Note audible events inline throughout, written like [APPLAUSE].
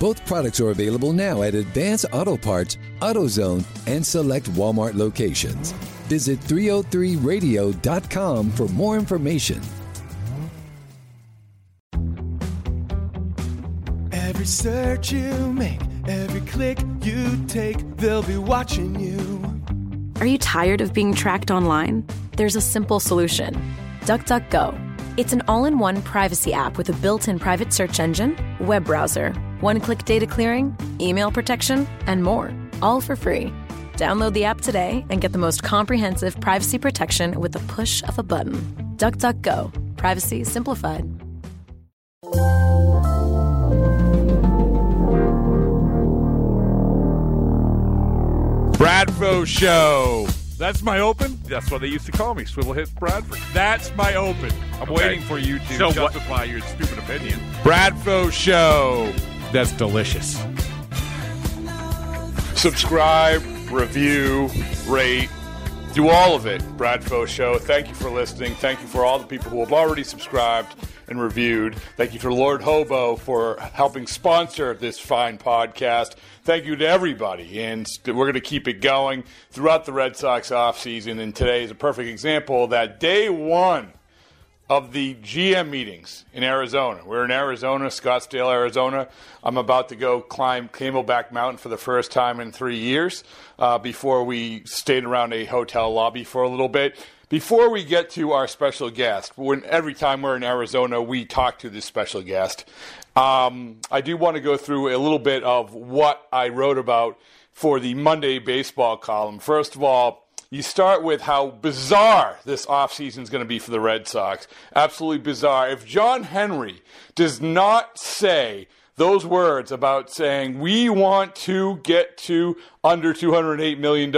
Both products are available now at Advance Auto Parts, AutoZone, and select Walmart locations. Visit 303radio.com for more information. Every search you make, every click you take, they'll be watching you. Are you tired of being tracked online? There's a simple solution DuckDuckGo. It's an all in one privacy app with a built in private search engine, web browser, one click data clearing, email protection, and more, all for free. Download the app today and get the most comprehensive privacy protection with the push of a button. DuckDuckGo. Privacy simplified. Bradfo Show. That's my open. That's what they used to call me, Swivel Hits Bradford. That's my open. I'm Okay. waiting for you to So what- justify your stupid opinion. Bradfo Show. That's delicious. subscribe, review, rate, do all of it. Bradfo Show. Thank you for listening. Thank you for all the people who have already subscribed and reviewed. Thank you to Lord Hobo for helping sponsor this fine podcast. Thank you to everybody. And we're going to keep it going throughout the Red Sox offseason. And today is a perfect example that day one of the GM meetings in Arizona. We're in Arizona, Scottsdale, Arizona. I'm about to go climb Camelback Mountain for the first time in three years uh, before we stayed around a hotel lobby for a little bit. Before we get to our special guest, when every time we're in Arizona, we talk to this special guest. Um, I do want to go through a little bit of what I wrote about for the Monday baseball column. First of all, you start with how bizarre this offseason is going to be for the Red Sox. Absolutely bizarre. If John Henry does not say those words about saying, we want to get to under $208 million,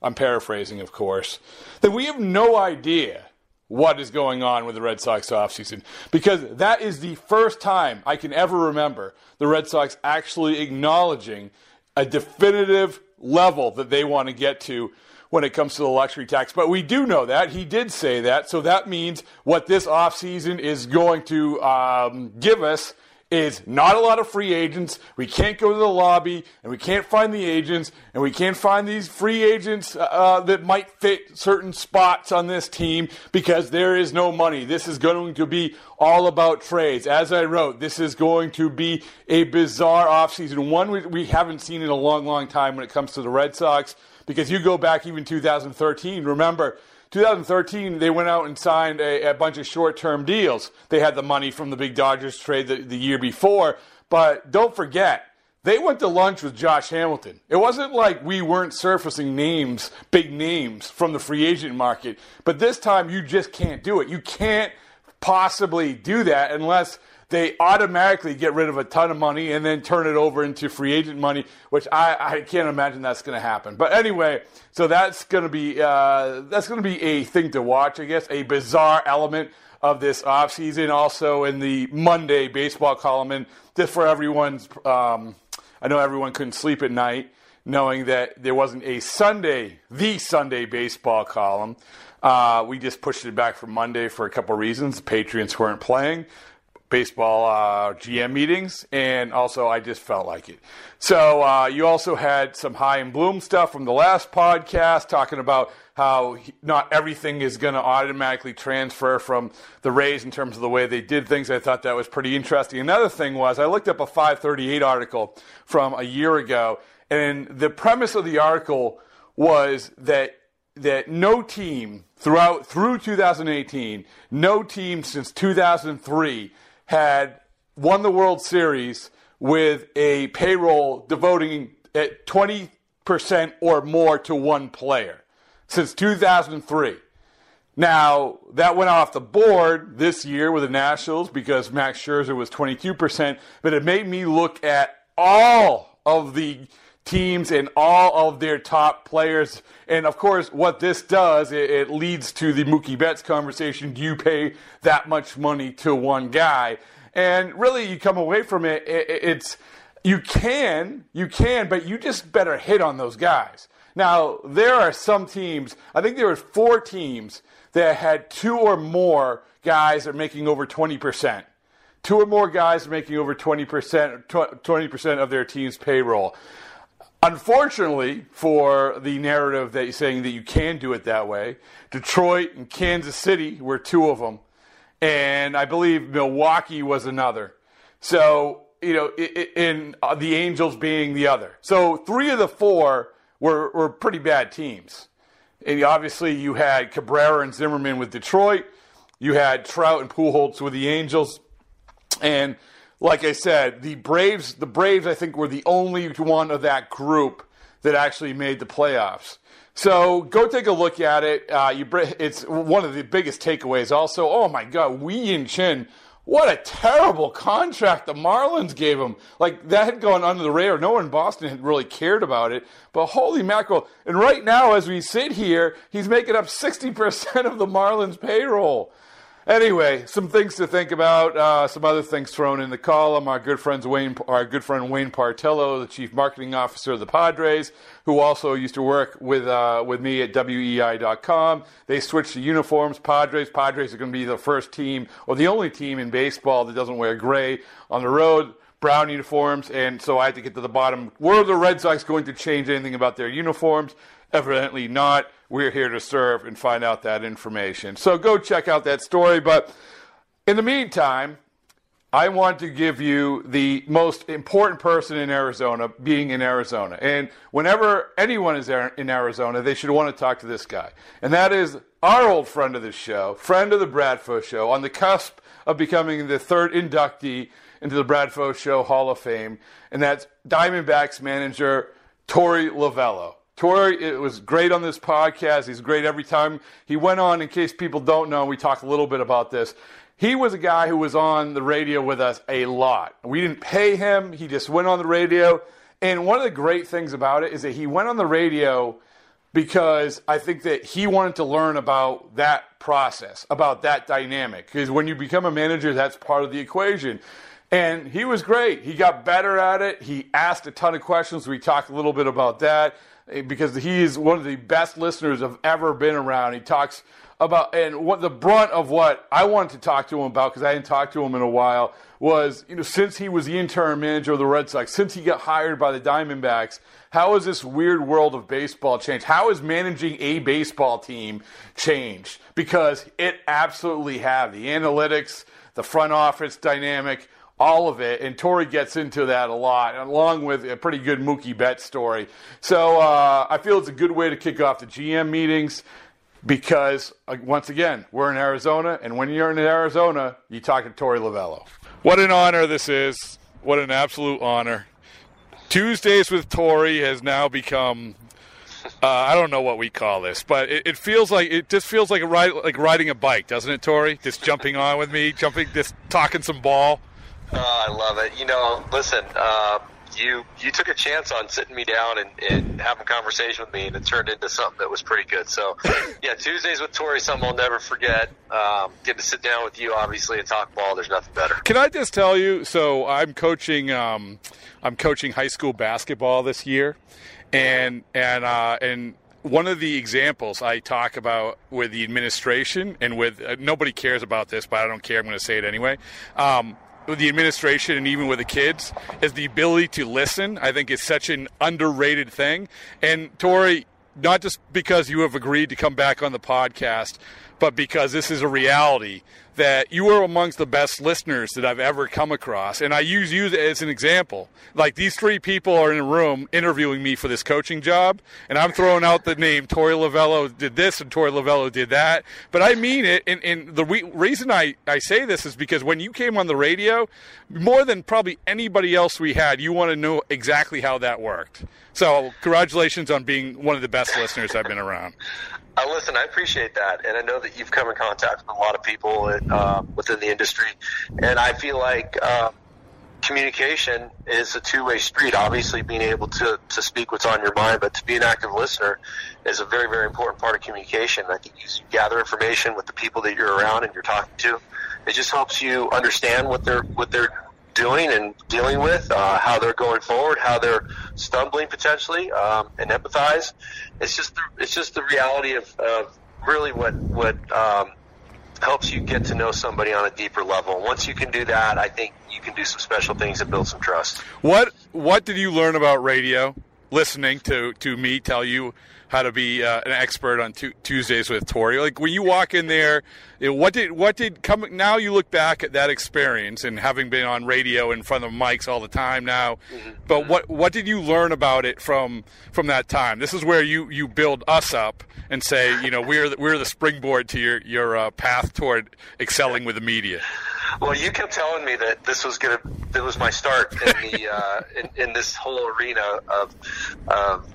I'm paraphrasing, of course, then we have no idea what is going on with the Red Sox offseason because that is the first time I can ever remember the Red Sox actually acknowledging a definitive level that they want to get to when it comes to the luxury tax. But we do know that. He did say that. So that means what this offseason is going to um, give us is not a lot of free agents. We can't go to the lobby and we can't find the agents and we can't find these free agents uh, that might fit certain spots on this team because there is no money. This is going to be all about trades. As I wrote, this is going to be a bizarre offseason, one we, we haven't seen in a long, long time when it comes to the Red Sox because you go back even 2013. Remember, 2013, they went out and signed a, a bunch of short term deals. They had the money from the big Dodgers trade the, the year before. But don't forget, they went to lunch with Josh Hamilton. It wasn't like we weren't surfacing names, big names from the free agent market. But this time, you just can't do it. You can't possibly do that unless they automatically get rid of a ton of money and then turn it over into free agent money, which I, I can't imagine that's going to happen. But anyway, so that's going to be uh, that's going to be a thing to watch, I guess, a bizarre element of this offseason. Also in the Monday baseball column, and just for everyone's, um, I know everyone couldn't sleep at night knowing that there wasn't a Sunday, the Sunday baseball column. Uh, we just pushed it back for Monday for a couple reasons. The Patriots weren't playing baseball uh, GM meetings, and also I just felt like it. So uh, you also had some Chaim Bloom stuff from the last podcast talking about how not everything is going to automatically transfer from the Rays in terms of the way they did things. I thought that was pretty interesting. Another thing was I looked up a 538 article from a year ago, and the premise of the article was that that no team throughout through 2018, no team since 2003 had won the World Series with a payroll devoting at 20% or more to one player since 2003. Now, that went off the board this year with the Nationals because Max Scherzer was 22%, but it made me look at all of the teams and all of their top players. And of course, what this does, it, it, leads to the Mookie Betts conversation. Do you pay that much money to one guy? And really, you come away from it, it it's you can, you can, but you just better hit on those guys. Now, there are some teams, I think there were four teams that had two or more guys that are making over 20%. Two or more guys making over 20%, 20% of their team's payroll. Unfortunately, for the narrative that you're saying that you can do it that way, Detroit and Kansas City were two of them, and I believe Milwaukee was another. So, you know, in uh, the Angels being the other. So, three of the four were, were pretty bad teams. And obviously, you had Cabrera and Zimmermann with Detroit. You had Trout and Pujols with the Angels. And like I said, the Braves, the Braves, I think, were the only one of that group that actually made the playoffs. So go take a look at it. Uh, you, it's one of the biggest takeaways. Also, oh my God, Wei Yin Chen what a terrible contract the Marlins gave him. Like, that had gone under the radar. No one in Boston had really cared about it. But holy mackerel. And right now, as we sit here, he's making up 60% of the Marlins payroll. Anyway, some things to think about. Uh, some other things thrown in the column. Our good friends Wayne, our good friend Wayne Partello, the chief marketing officer of the Padres, who also used to work with uh, with me at WEEI.com. They switched to uniforms. Padres. Padres are going to be the first team or the only team in baseball that doesn't wear gray on the road brown uniforms, and so I had to get to the bottom. Were the Red Sox going to change anything about their uniforms? Evidently not. We're here to serve and find out that information. So go check out that story. But in the meantime, I want to give you the most important person in Arizona being in Arizona. And whenever anyone is in Arizona, they should want to talk to this guy. And that is our old friend of the show, friend of the Bradfo Show, on the cusp of becoming the third inductee into the Bradfo Show Hall of Fame. And that's Diamondbacks manager Torey Lovullo. Torey it was great on this podcast. He's great every time he went on. In case people don't know, we talked a little bit about this. He was a guy who was on the radio with us a lot. We didn't pay him. He just went on the radio. And one of the great things about it is that he went on the radio because I think that he wanted to learn about that process, about that dynamic. Because when you become a manager, that's part of the equation. And he was great. He got better at it. He asked a ton of questions. We talked a little bit about that. Eh, because he is one of the best listeners I've ever been around. He talks about and what the brunt of what I wanted to talk to him about because I hadn't talked to him in a while was you know since he was the interim manager of the Red Sox, since he got hired by the Diamondbacks, how has this weird world of baseball changed? How has managing a baseball team changed? Because it absolutely have the analytics, the front office dynamic all of it. And Torey gets into that a lot, along with a pretty good Mookie Betts story. So uh, I feel it's a good way to kick off the GM meetings because, uh, once again, we're in Arizona, and when you're in Arizona, you talk to Torey Lovullo. What an honor this is. What an absolute honor. Tuesdays with Torey has now become uh, I don't know what we call this, but it, it, feels like it just feels like a ride, like riding a bike, doesn't it, Torey? Just jumping on with me, jumping, just talking some ball. Oh, I love it. You know, listen, uh, you you took a chance on sitting me down and, and having a conversation with me, and it turned into something that was pretty good. So, yeah, Tuesdays with Torey, something I'll never forget. Um, get to sit down with you, obviously, and talk ball. There's nothing better. Can I just tell you? So, I'm coaching. Um, I'm coaching high school basketball this year, and and uh, and one of the examples I talk about with the administration and with uh, nobody cares about this, but I don't care. I'm going to say it anyway. Um, with the administration and even with the kids is the ability to listen. I think is such an underrated thing. And Torey, not just because you have agreed to come back on the podcast, but because this is a reality that you are amongst the best listeners that I've ever come across. And I use you as an example. Like these three people are in a room interviewing me for this coaching job, and I'm throwing out the name Torey Lovullo did this and Torey Lovullo did that. But I mean it. And, and the re- reason I, I say this is because when you came on the radio, more than probably anybody else we had, you want to know exactly how that worked. So, congratulations on being one of the best listeners I've been around. Uh, listen, I appreciate that, and I know that you've come in contact with a lot of people in, uh, within the industry, and I feel like uh, communication is a two-way street. Obviously, being able to to speak what's on your mind, but to be an active listener is a very, very important part of communication. I think you gather information with the people that you're around and you're talking to. It just helps you understand what they're what they're doing and dealing with, uh, how they're going forward, how they're stumbling potentially, um, and empathize. It's just the, it's just the reality of, of really what what um, helps you get to know somebody on a deeper level. Once you can do that, I think you can do some special things and build some trust. What what did you learn about radio? Listening to to me tell you how to be uh, an expert on t- Tuesdays with Torey. Like when you walk in there, you know, what did what did come? Now you look back at that experience and having been on radio in front of mics all the time now. Mm-hmm. But what what did you learn about it from from that time? This is where you you build us up and say, you know, we're the, we're the springboard to your your uh, path toward excelling with the media. Well, you kept telling me that this was gonna that was my start in the uh, in, in this whole arena of. of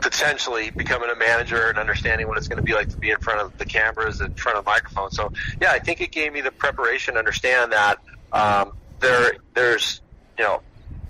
potentially becoming a manager and understanding what it's going to be like to be in front of the cameras and in front of microphones. So yeah, I think it gave me the preparation to understand that um, there there's you know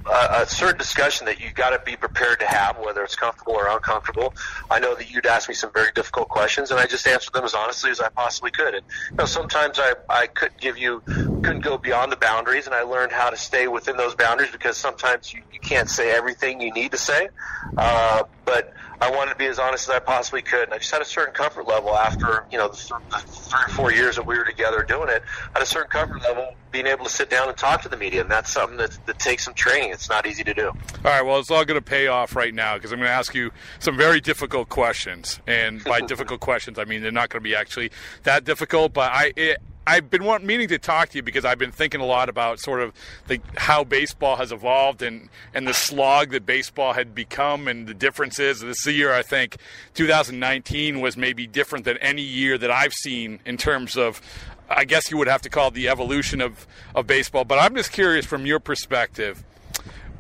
a, a certain discussion that you got to be prepared to have, whether it's comfortable or uncomfortable. I know that you'd ask me some very difficult questions, and I just answered them as honestly as I possibly could. And you know, sometimes I I couldn't give you couldn't go beyond the boundaries, and I learned how to stay within those boundaries because sometimes you, you can't say everything you need to say. Uh, but I wanted to be as honest as I possibly could. And I just had a certain comfort level after, you know, the, th- the three or four years that we were together doing it. I had a certain comfort level being able to sit down and talk to the media. And that's something that, that takes some training. It's not easy to do. All right. Well, it's all going to pay off right now because I'm going to ask you some very difficult questions. And by [LAUGHS] difficult questions, I mean they're not going to be actually that difficult. But I, it, I've been want, meaning to talk to you because I've been thinking a lot about sort of the, how baseball has evolved and, and the slog that baseball had become and the differences. This year, I think 2019 was maybe different than any year that I've seen in terms of, I guess you would have to call it the evolution of, of baseball. But I'm just curious from your perspective,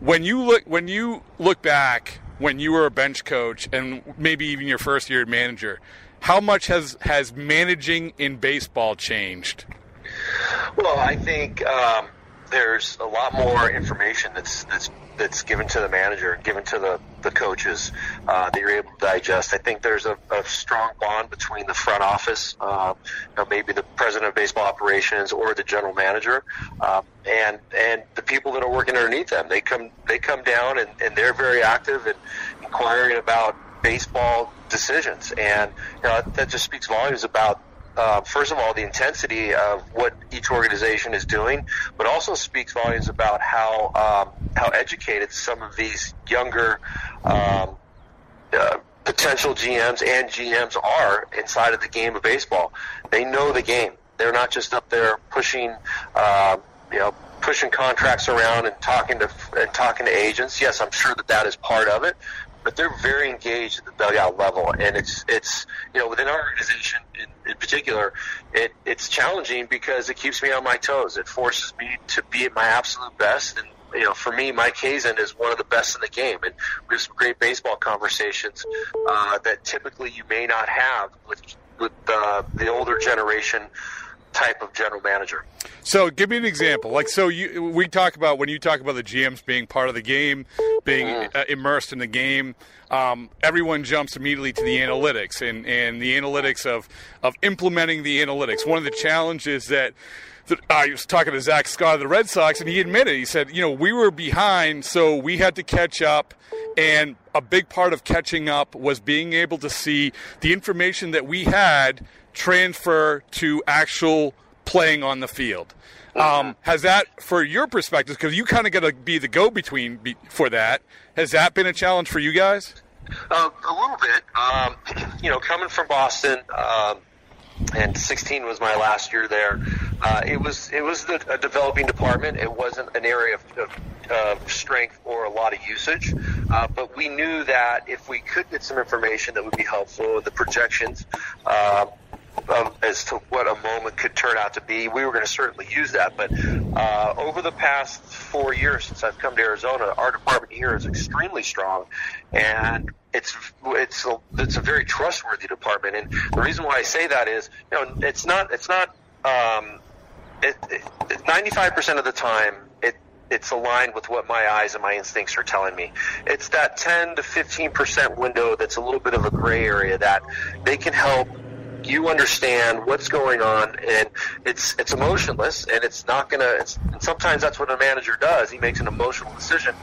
when you look when you look back when you were a bench coach and maybe even your first year manager how much has has managing in baseball changed? Well, I think um, there's a lot more information that's that's that's given to the manager, given to the the coaches uh, that you're able to digest. I think there's a, a strong bond between the front office, uh, you know, maybe the president of baseball operations or the general manager, uh, and and the people that are working underneath them. They come they come down and, and they're very active and inquiring about baseball decisions, and you know, that just speaks volumes about uh, first of all, the intensity of what each organization is doing, but also speaks volumes about how um, how educated some of these younger um, uh, potential GMs and GMs are inside of the game of baseball. They know the game. They're not just up there pushing, uh, you know, pushing contracts around and talking to and talking to agents. Yes, I'm sure that that is part of it, but they're very engaged at the dugout level, and it's it's you know within our organization in, in particular, it it's challenging because it keeps me on my toes. It forces me to be at my absolute best, and you know for me, Mike Hazen is one of the best in the game, and we have some great baseball conversations uh, that typically you may not have with with uh, the older generation type of general manager. So, give me an example. Like, so you we talk about when you talk about the GMs being part of the game, being mm-hmm. uh, immersed in the game. Um, everyone jumps immediately to the analytics and, and the analytics of of implementing the analytics. One of the challenges that I was talking to Zack Scott of the Red Sox, and he admitted, he said, you know, we were behind, so we had to catch up. And a big part of catching up was being able to see the information that we had transfer to actual playing on the field. Um, has that, for your perspective, because you kind of got to be the go-between for that, has that been a challenge for you guys? Uh, a little bit. Um, [CLEARS THROAT] you know, coming from Boston, um, and 16 was my last year there. Uh, it was it was the, a developing department. It wasn't an area of, of, strength or a lot of usage, uh, but we knew that if we could get some information that would be helpful, the projections. Um, as to what a moment could turn out to be. We were going to certainly use that, but uh, over the past four years since I've come to Arizona, our department here is extremely strong, and it's it's a, it's a very trustworthy department. And the reason why I say that is, you know, it's not it's not um, it, it, 95% of the time it it's aligned with what my eyes and my instincts are telling me. It's that 10 to 15% window that's a little bit of a gray area that they can help you understand what's going on and it's it's emotionless and it's not gonna it's, and sometimes that's what a manager does he makes an emotional decision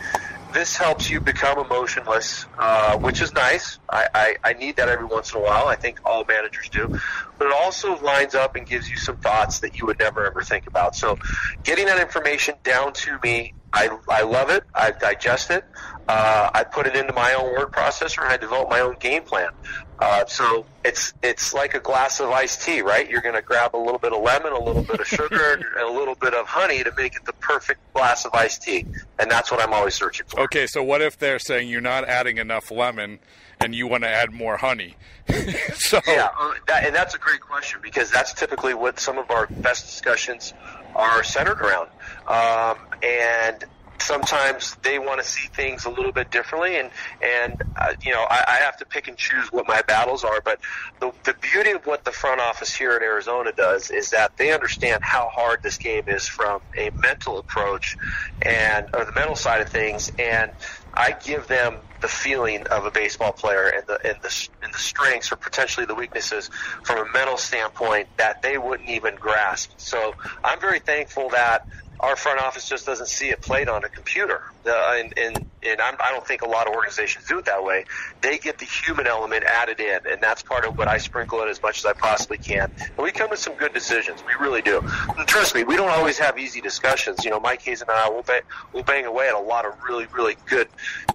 this helps you become emotionless, uh, which is nice. I, I, I need that every once in a while. I think all managers do. But it also lines up and gives you some thoughts that you would never ever think about. So getting that information down to me, I, I love it. I digest it. Uh, I put it into my own word processor and I develop my own game plan. Uh, so it's it's like a glass of iced tea, right? You're going to grab a little bit of lemon, a little bit of sugar, [LAUGHS] and a little bit of honey to make it the perfect glass of iced tea, and that's what I'm always searching for. Okay, so what if they're saying you're not adding enough lemon, and you want to add more honey? [LAUGHS] so yeah, uh, that, and that's a great question because that's typically what some of our best discussions are centered around, um, and sometimes they want to see things a little bit differently and and uh, you know I, I have to pick and choose what my battles are but the, the beauty of what the front office here in Arizona does is that they understand how hard this game is from a mental approach and or the mental side of things and I give them the feeling of a baseball player and the and the and the strengths or potentially the weaknesses from a mental standpoint that they wouldn't even grasp. So I'm very thankful that our front office just doesn't see it played on a computer. Uh, and and, and I'm, I don't think a lot of organizations do it that way. They get the human element added in, and that's part of what I sprinkle in as much as I possibly can. And we come to some good decisions. We really do. And trust me, we don't always have easy discussions. You know, Mike Hazen and I will bang, we'll bang away at a lot of really, really good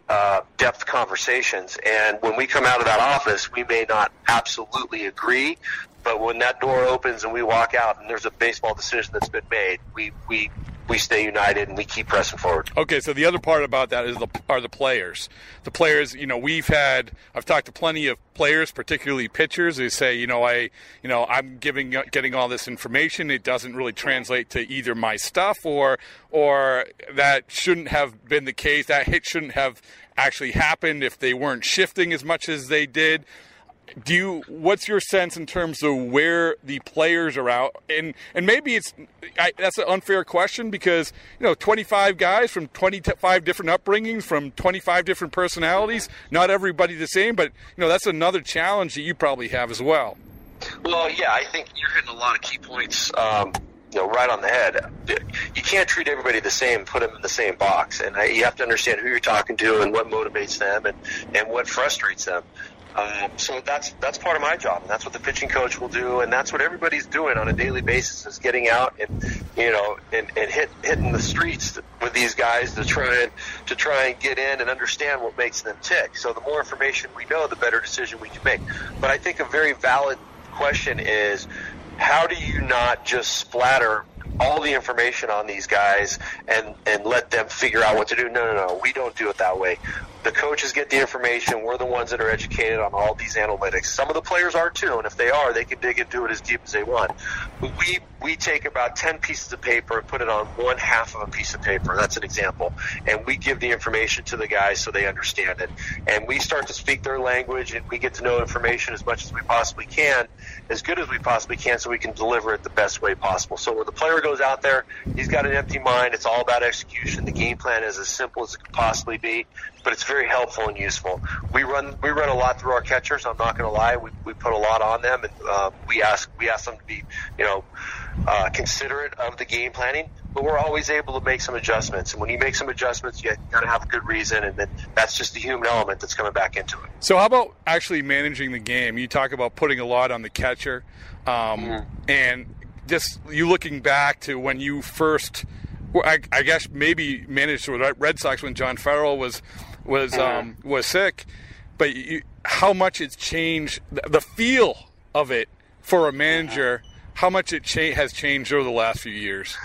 uh, depth conversations. And when we come out of that office, we may not absolutely agree, but when that door opens and we walk out and there's a baseball decision that's been made, we we we stay united and we keep pressing forward. Okay, so the other part about that is the are the players. The players, you know, we've had I've talked to plenty of players, particularly pitchers, who say, you know, I, you know, I'm giving getting all this information. It doesn't really translate to either my stuff or or that shouldn't have been the case. That hit shouldn't have actually happened if they weren't shifting as much as they did do you what's your sense in terms of where the players are out and and maybe it's I, that's an unfair question because you know 25 guys from 25 different upbringings from 25 different personalities not everybody the same but you know that's another challenge that you probably have as well well yeah i think you're hitting a lot of key points um, you know, right on the head. You can't treat everybody the same, put them in the same box, and you have to understand who you're talking to and what motivates them and and what frustrates them. Um, so that's that's part of my job, and that's what the pitching coach will do, and that's what everybody's doing on a daily basis is getting out and you know and, and hit hitting the streets with these guys to try and to try and get in and understand what makes them tick. So the more information we know, the better decision we can make. But I think a very valid question is how do you not just splatter all the information on these guys and and let them figure out what to do. No, no, no. We don't do it that way. The coaches get the information. We're the ones that are educated on all these analytics. Some of the players are too, and if they are, they can dig into it as deep as they want. But we we take about ten pieces of paper and put it on one half of a piece of paper. That's an example, and we give the information to the guys so they understand it. And we start to speak their language, and we get to know information as much as we possibly can, as good as we possibly can, so we can deliver it the best way possible. So when the player goes out there, he's got an empty mind. It's all about execution. The game plan is as simple as it could possibly be, but it's very helpful and useful. We run we run a lot through our catchers. I'm not going to lie. We, we put a lot on them, and uh, we ask we ask them to be you know uh, considerate of the game planning. But we're always able to make some adjustments, and when you make some adjustments, you got to have a good reason, and then that's just the human element that's coming back into it. So, how about actually managing the game? You talk about putting a lot on the catcher, um, mm-hmm. and just you looking back to when you first, I, I, guess maybe managed the Red Sox when John Farrell was was mm-hmm. um, was sick, but you, how much it's changed the feel of it for a manager, how much it cha- has changed over the last few years.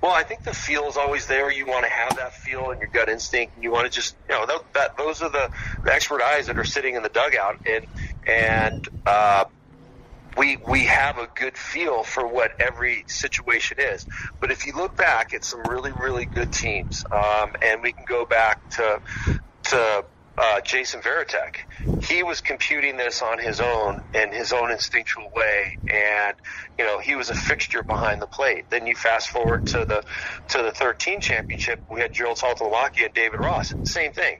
Well, I think the feel is always there. You want to have that feel and your gut instinct, and you want to just, you know, that, that those are the, the expert eyes that are sitting in the dugout, and and uh, we we have a good feel for what every situation is. But if you look back at some really really good teams, um, and we can go back to uh, Jason Varitek. He was computing this on his own in his own instinctual way, and you know he was a fixture behind the plate. Then you fast forward to the to the 13 championship. We had Jarrod Saltalamacchia and David Ross. Same thing.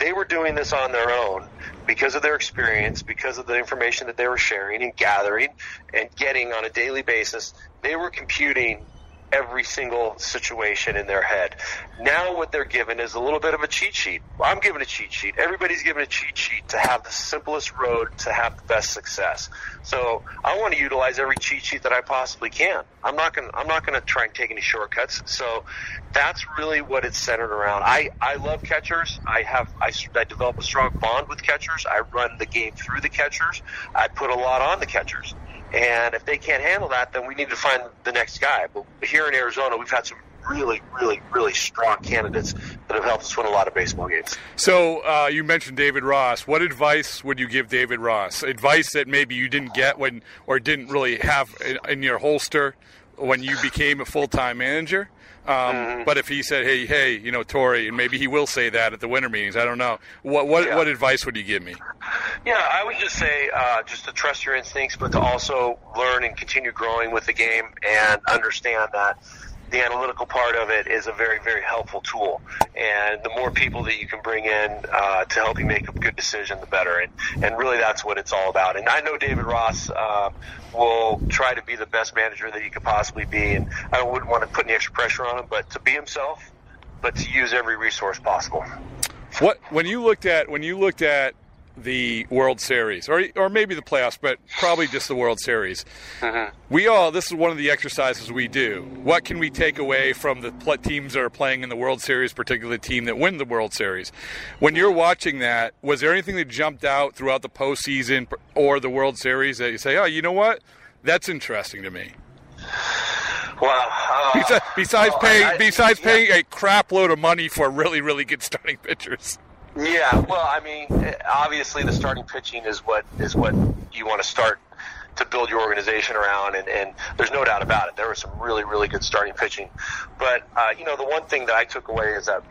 They were doing this on their own because of their experience, because of the information that they were sharing and gathering and getting on a daily basis. They were computing every single situation in their head. Now what they're given is a little bit of a cheat sheet. I'm given a cheat sheet. Everybody's given a cheat sheet to have the simplest road to have the best success. So I want to utilize every cheat sheet that I possibly can. I'm not going I'm not going to try and take any shortcuts. So that's really what it's centered around. I I love catchers. I have I, I develop a strong bond with catchers. I run the game through the catchers. I put a lot on the catchers. And if they can't handle that, then we need to find the next guy. But here in Arizona, we've had some really, really, really strong candidates that have helped us win a lot of baseball games. So uh, you mentioned David Ross. What advice would you give David Ross? Advice that maybe you didn't get when, or didn't really have in, in your holster when you became a full-time manager? Um, mm-hmm. But if he said, "Hey, hey, you know, Torey," and maybe he will say that at the winter meetings. I don't know. What what yeah. what advice would you give me? Yeah, I would just say uh, just to trust your instincts, but to also learn and continue growing with the game and understand that the analytical part of it is a very, very helpful tool. And the more people that you can bring in uh, to help you make a good decision, the better. And, and really, that's what it's all about. And I know David Ross uh, will try to be the best manager that he could possibly be. And I wouldn't want to put any extra pressure on him, but to be himself, but to use every resource possible. What when you looked at when you looked at the World Series, or or maybe the playoffs, but probably just the World Series. Mm-hmm. We all this is one of the exercises we do. What can we take away from the pl- teams that are playing in the World Series, particularly the team that win the World Series? When you're watching that, was there anything that jumped out throughout the postseason or the World Series that you say, oh, you know what, that's interesting to me? Well, uh, besides, besides paying I, besides yeah. paying a crap load of money for really really good starting pitchers. Yeah, well, I mean, obviously the starting pitching is what is what you want to start to build your organization around, and, and there's no doubt about it. There was some really, really good starting pitching, but uh, you know, the one thing that I took away is that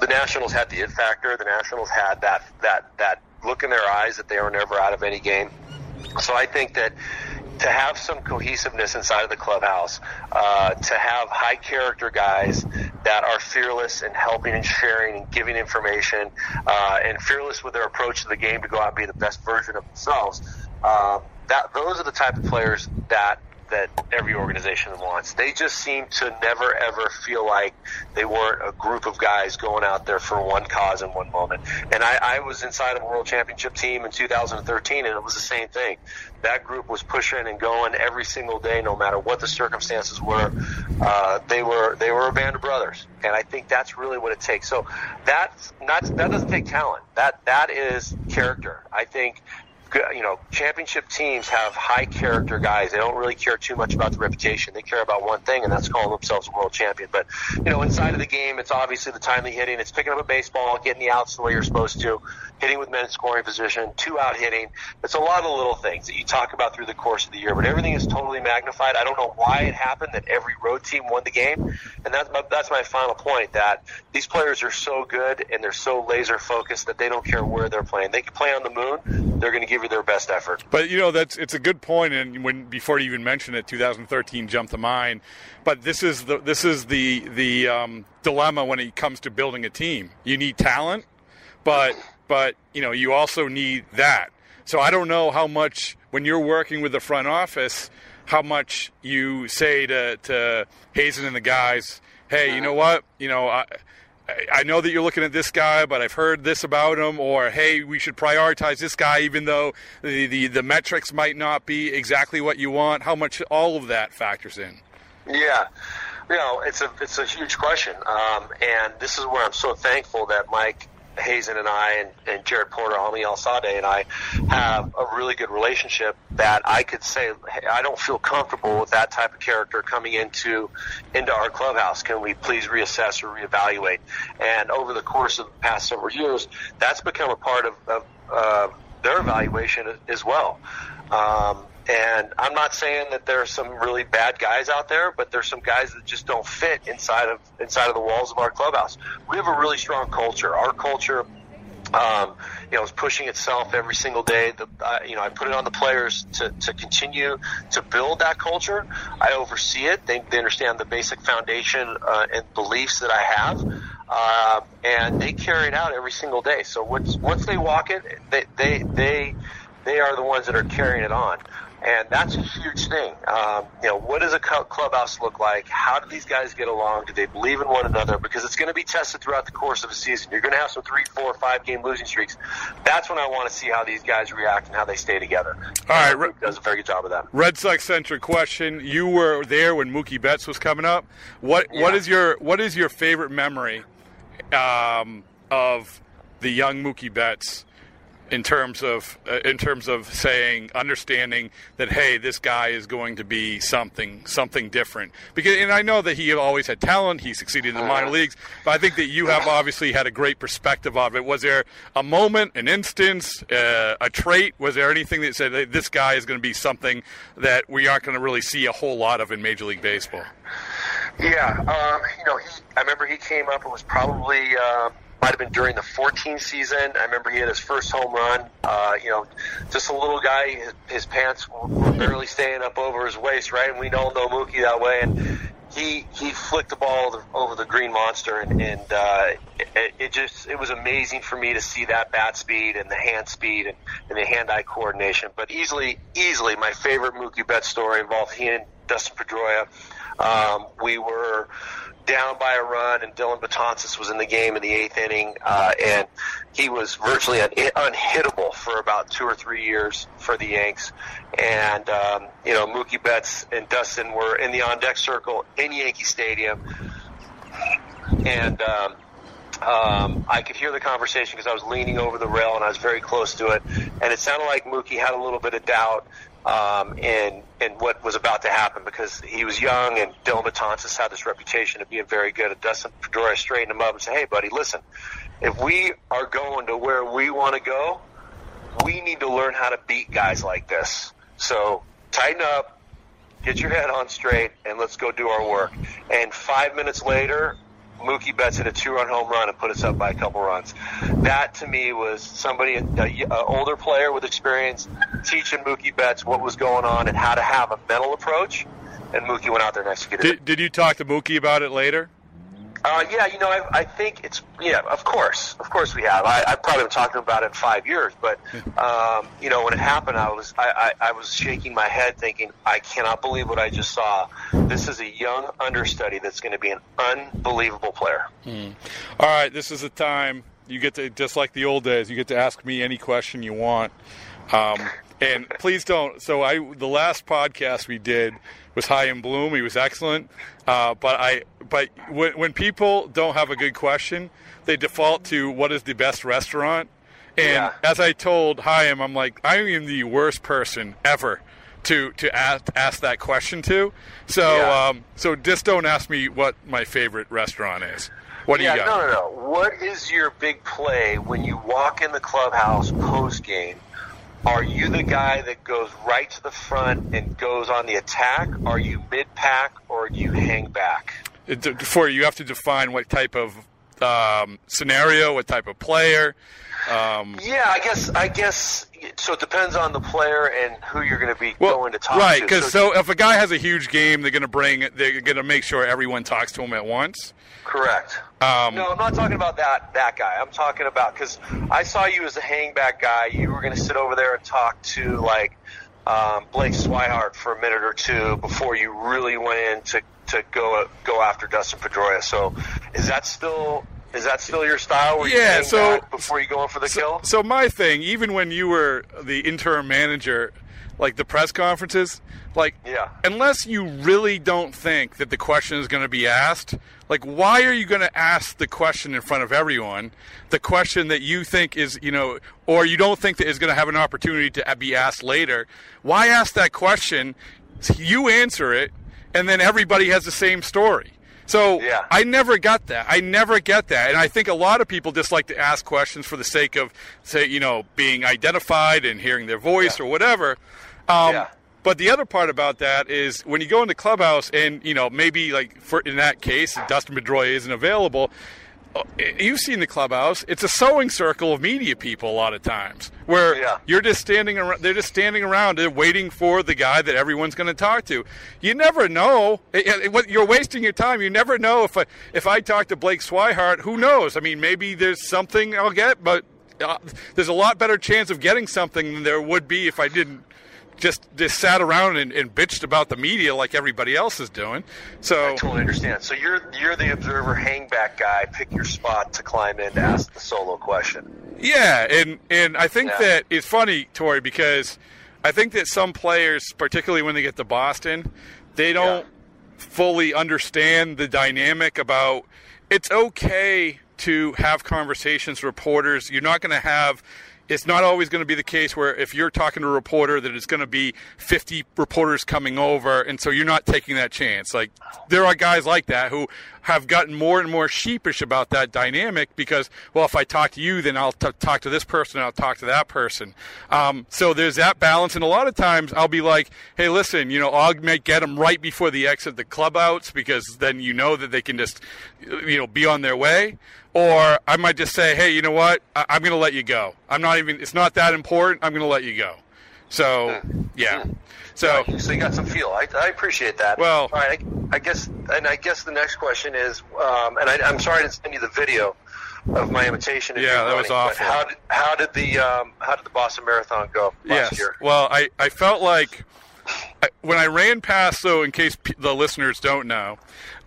the Nationals had the it factor. The Nationals had that that that look in their eyes that they were never out of any game. So I think that to have some cohesiveness inside of the clubhouse, uh, to have high character guys that are fearless in helping and sharing and giving information, uh, and fearless with their approach to the game to go out and be the best version of themselves. Uh, that those are the type of players that that every organization wants. They just seem to never ever feel like they weren't a group of guys going out there for one cause in one moment. And I, I was inside of a world championship team in 2013, and it was the same thing. That group was pushing and going every single day, no matter what the circumstances were. Uh, they were they were a band of brothers, and I think that's really what it takes. So that's not that doesn't take talent. That that is character. I think you know, championship teams have high character guys. They don't really care too much about the reputation. They care about one thing, and that's calling themselves a world champion. But, you know, inside of the game, it's obviously the timely hitting. It's picking up a baseball, getting the outs the way you're supposed to, hitting with men in scoring position, two out hitting. It's a lot of little things that you talk about through the course of the year, but everything is totally magnified. I don't know why it happened that every road team won the game, and that's my, that's my final point. That these players are so good and they're so laser focused that they don't care where they're playing. They can play on the moon. They're going to give you their best effort. But you know that's it's a good point, and when before you even mentioned it, 2013 jumped to mind. But this is the this is the the um, dilemma when it comes to building a team. You need talent, but but you know you also need that. So I don't know how much when you're working with the front office, how much you say to to Hazen and the guys, hey, you know what, you know. I, I know that you're looking at this guy, but I've heard this about him, or hey, we should prioritize this guy, even though the, the, the metrics might not be exactly what you want. How much all of that factors in? Yeah, you know, it's a it's a huge question, um, and this is where I'm so thankful that Mike Hazen and I and, and Jared Porter, Amiel and I have a really good relationship that I could say, hey, I don't feel comfortable with that type of character coming into into our clubhouse. Can we please reassess or reevaluate? And over the course of the past several years, that's become a part of, of uh, their evaluation as well. Um, and I'm not saying that there are some really bad guys out there, but there's some guys that just don't fit inside of inside of the walls of our clubhouse. We have a really strong culture. Our culture um, you know, is pushing itself every single day. The, uh, you know, I put it on the players to, to continue to build that culture. I oversee it. They, they understand the basic foundation uh, and beliefs that I have, uh, and they carry it out every single day. So once once they walk it, they they they they are the ones that are carrying it on and that's a huge thing. Um, you know, what does a clubhouse look like? How do these guys get along? Do they believe in one another? Because it's going to be tested throughout the course of a season. You're going to have some three, four, five game losing streaks. That's when I want to see how these guys react and how they stay together. All right, does a very good job of that. Red Sox centric question: You were there when Mookie Betts was coming up. What yeah. what is your what is your favorite memory um, of the young Mookie Betts? In terms of uh, in terms of saying understanding that hey this guy is going to be something something different. Because and I know that he always had talent. He succeeded in the minor leagues. But I think that you have obviously had a great perspective of it. Was there a moment an instance uh, a trait? Was there anything that said hey, this guy is going to be something that we aren't going to really see a whole lot of in Major League Baseball? Yeah um, you know he, I remember he came up it was probably um, might have been during the 14 season. I remember he had his first home run. Uh, you know, just a little guy. His, his pants were barely staying up over his waist, right? And we all know Mookie that way. And he he flicked the ball over the, green monster, and, and uh, it, it just it was amazing for me to see that bat speed and the hand speed and, and the hand-eye coordination. But easily, easily, my favorite Mookie Betts story involved he and Dustin Pedroia. Um, we were down by a run, and Dellin Betances was in the game in the eighth inning, uh, and he was virtually un- unhittable for about two or three years for the Yanks. And um, you know, Mookie Betts and Dustin were in the on-deck circle in Yankee Stadium, and um, um, I could hear the conversation because I was leaning over the rail and I was very close to it, and it sounded like Mookie had a little bit of doubt um, in in what was about to happen because he was young and Dellin Betances had this reputation of being very good. And Dustin Pedroia straightened him up and said, "Hey, buddy, listen, if we are going to where we want to go, we need to learn how to beat guys like this. So tighten up, get your head on straight, and let's go do our work." And five minutes later, Mookie Betts hit a two-run home run and put us up by a couple runs. That to me was somebody, an older player with experience, teaching Mookie Betts what was going on and how to have a mental approach. And Mookie went out there and executed. Did, did you talk to Mookie about it later? Uh, yeah, you know, I, I think it's yeah, of course, of course we have. I, I probably been talking about it in five years, but um, you know, when it happened, I was I, I, I was shaking my head, thinking, I cannot believe what I just saw. This is a young understudy that's going to be an unbelievable player. Hmm. All right, this is the time you get to just like the old days. You get to ask me any question you want. Um, and please don't. So I, the last podcast we did was Chaim Bloom. He was excellent. Uh, but I, but when, when people don't have a good question, they default to what is the best restaurant. And yeah. as I told Chaim, I'm like, I am the worst person ever to to ask ask that question to. So yeah. um, so just don't ask me what my favorite restaurant is. What do yeah, you got? No, no, no. What is your big play when you walk in the clubhouse post game are you the guy that goes right to the front and goes on the attack? Are you mid pack or do you hang back? For you have to define what type of um, scenario, what type of player. Um, yeah, I guess I guess so. It depends on the player and who you're going to be well, going to talk right, to. Right, because so, so if a guy has a huge game, they're going to bring, they're going to make sure everyone talks to him at once. Correct. Um, no, I'm not talking about that that guy. I'm talking about because I saw you as a hangback guy. You were going to sit over there and talk to like um, Blake Swihart for a minute or two before you really went in to go uh, go after Dustin Pedroia. So, is that still is that still your style? Where yeah. so before you go in for the so, kill. So my thing, even when you were the interim manager, like the press conferences, like Yeah. unless you really don't think that the question is going to be asked, like why are you going to ask the question in front of everyone? The question that you think is, you know, or you don't think that is going to have an opportunity to be asked later. Why ask that question? You answer it, and then everybody has the same story. So Yeah. I never got that. I never get that. And I think a lot of people just like to ask questions for the sake of, say, you know, being identified and hearing their voice or whatever. Um, Yeah. But the other part about that is when you go in the clubhouse and, you know, maybe like for in that case, Dustin Pedroia isn't available. Uh, You've seen the clubhouse. It's a sewing circle of media people a lot of times, where Yeah. you're just standing around. They're just standing around and waiting for the guy that everyone's going to talk to. You never know. It- it- what- You're wasting your time. You never know if I, if I talk to Blake Swihart. Who knows? I mean, maybe there's something I'll get, but uh, there's a lot better chance of getting something than there would be if I didn't just just sat around and, and bitched about the media like everybody else is doing. So I totally understand. So you're you're the observer, hang back guy. Pick your spot to climb in to ask the solo question. Yeah, and and I think Yeah. that it's funny, Torey, because I think that some players, particularly when they get to Boston, they don't fully understand the dynamic about it's okay to have conversations with reporters. You're not going to have it's not always going to be the case where if you're talking to a reporter that it's going to be 50 reporters coming over and so you're not taking that chance. Like there are guys like that who have gotten more and more sheepish about that dynamic because well if i talk to you then i'll t- talk to this person i'll talk to that person. Um, so there's that balance and a lot of times i'll be like hey listen you know i'll make, get them right before the exit the clubouts because then you know that they can just you know be on their way or I might just say, hey, you know what? I- I'm going to let you go. I'm not even. It's not that important. I'm going to let you go. So yeah. So So you got some feel. I, I appreciate that. Well- all right. I, I guess, and I guess the next question is, um, and I, I'm sorry I didn't send you the video of my imitation. Yeah, that was awful. How did how did the um, how did the Boston Marathon go last yes. year? Well, I I felt like I, when I ran past. So in case p- the listeners don't know.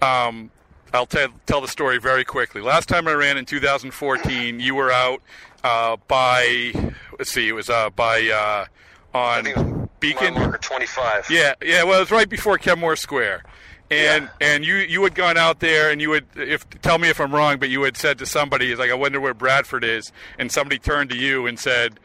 Um, I'll tell tell the story very quickly. Last time I ran in 2014, you were out uh, by let's see, it was uh, by uh, I think it on Beacon. marker 25. Yeah, yeah. Well, it was right before Kenmore Square, and and you you had gone out there and you would if tell me if I'm wrong, but you had said to somebody like I wonder where Bradford is, and somebody turned to you and said,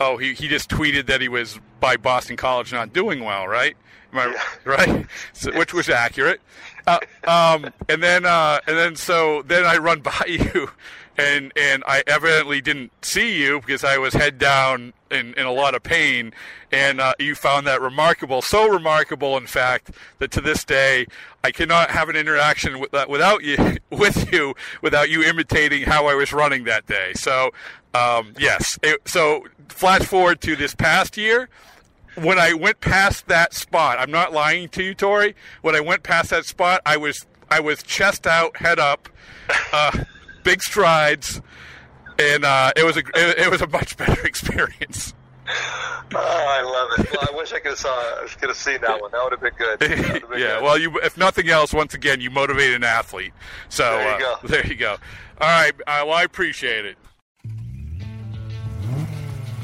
oh he he just tweeted that he was by Boston College not doing well, right? Am I right? So, which was accurate. Uh, um, and then uh, and then so then I run [LAUGHS] by you. And and I evidently didn't see you because I was head down in, in a lot of pain, and uh, you found that remarkable. So remarkable, in fact, that to this day I cannot have an interaction with that without you [LAUGHS] with you without you imitating how I was running that day. So um, yes, it, so flash forward to this past year when I went past that spot, I'm not lying to you, Torey. When I went past that spot, I was I was chest out, head up, uh, [LAUGHS] big strides, and uh, it was a it, it was a much better [LAUGHS] experience. Oh, I love it. Well, I wish I could have saw, could have seen that one. That would have been good. Been [LAUGHS] yeah. good. Well, you if nothing else, once again, you motivate an athlete. So There you uh, go. there you go. All right. Uh, well, I appreciate it.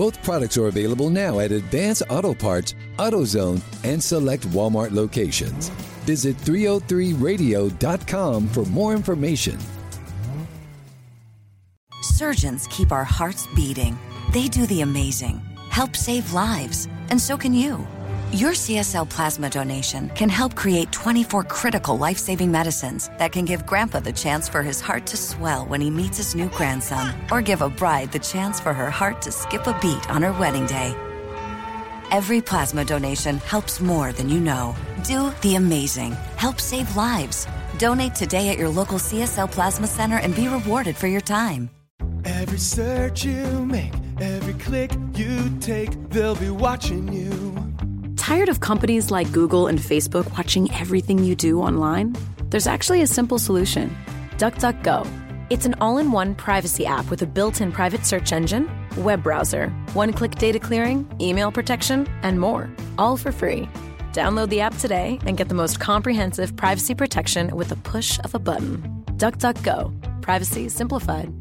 Both products are available now at Advance Auto Parts, AutoZone, and select Walmart locations. Visit 303radio.com for more information. Surgeons keep our hearts beating. They do the amazing, help save lives, and so can you. Your CSL plasma donation can help create 24 critical life saving medicines that can give Grandpa the chance for his heart to swell when he meets his new grandson, or give a bride the chance for her heart to skip a beat on her wedding day. Every plasma donation helps more than you know. Do the amazing. Help save lives. Donate today at your local CSL Plasma Center and be rewarded for your time. Every search you make, every click you take, they'll be watching you. Tired of companies like Google and Facebook watching everything you do online? There's actually a simple solution DuckDuckGo. It's an all in one privacy app with a built in private search engine, web browser, one click data clearing, email protection, and more, all for free. Download the app today and get the most comprehensive privacy protection with the push of a button. DuckDuckGo. Privacy simplified.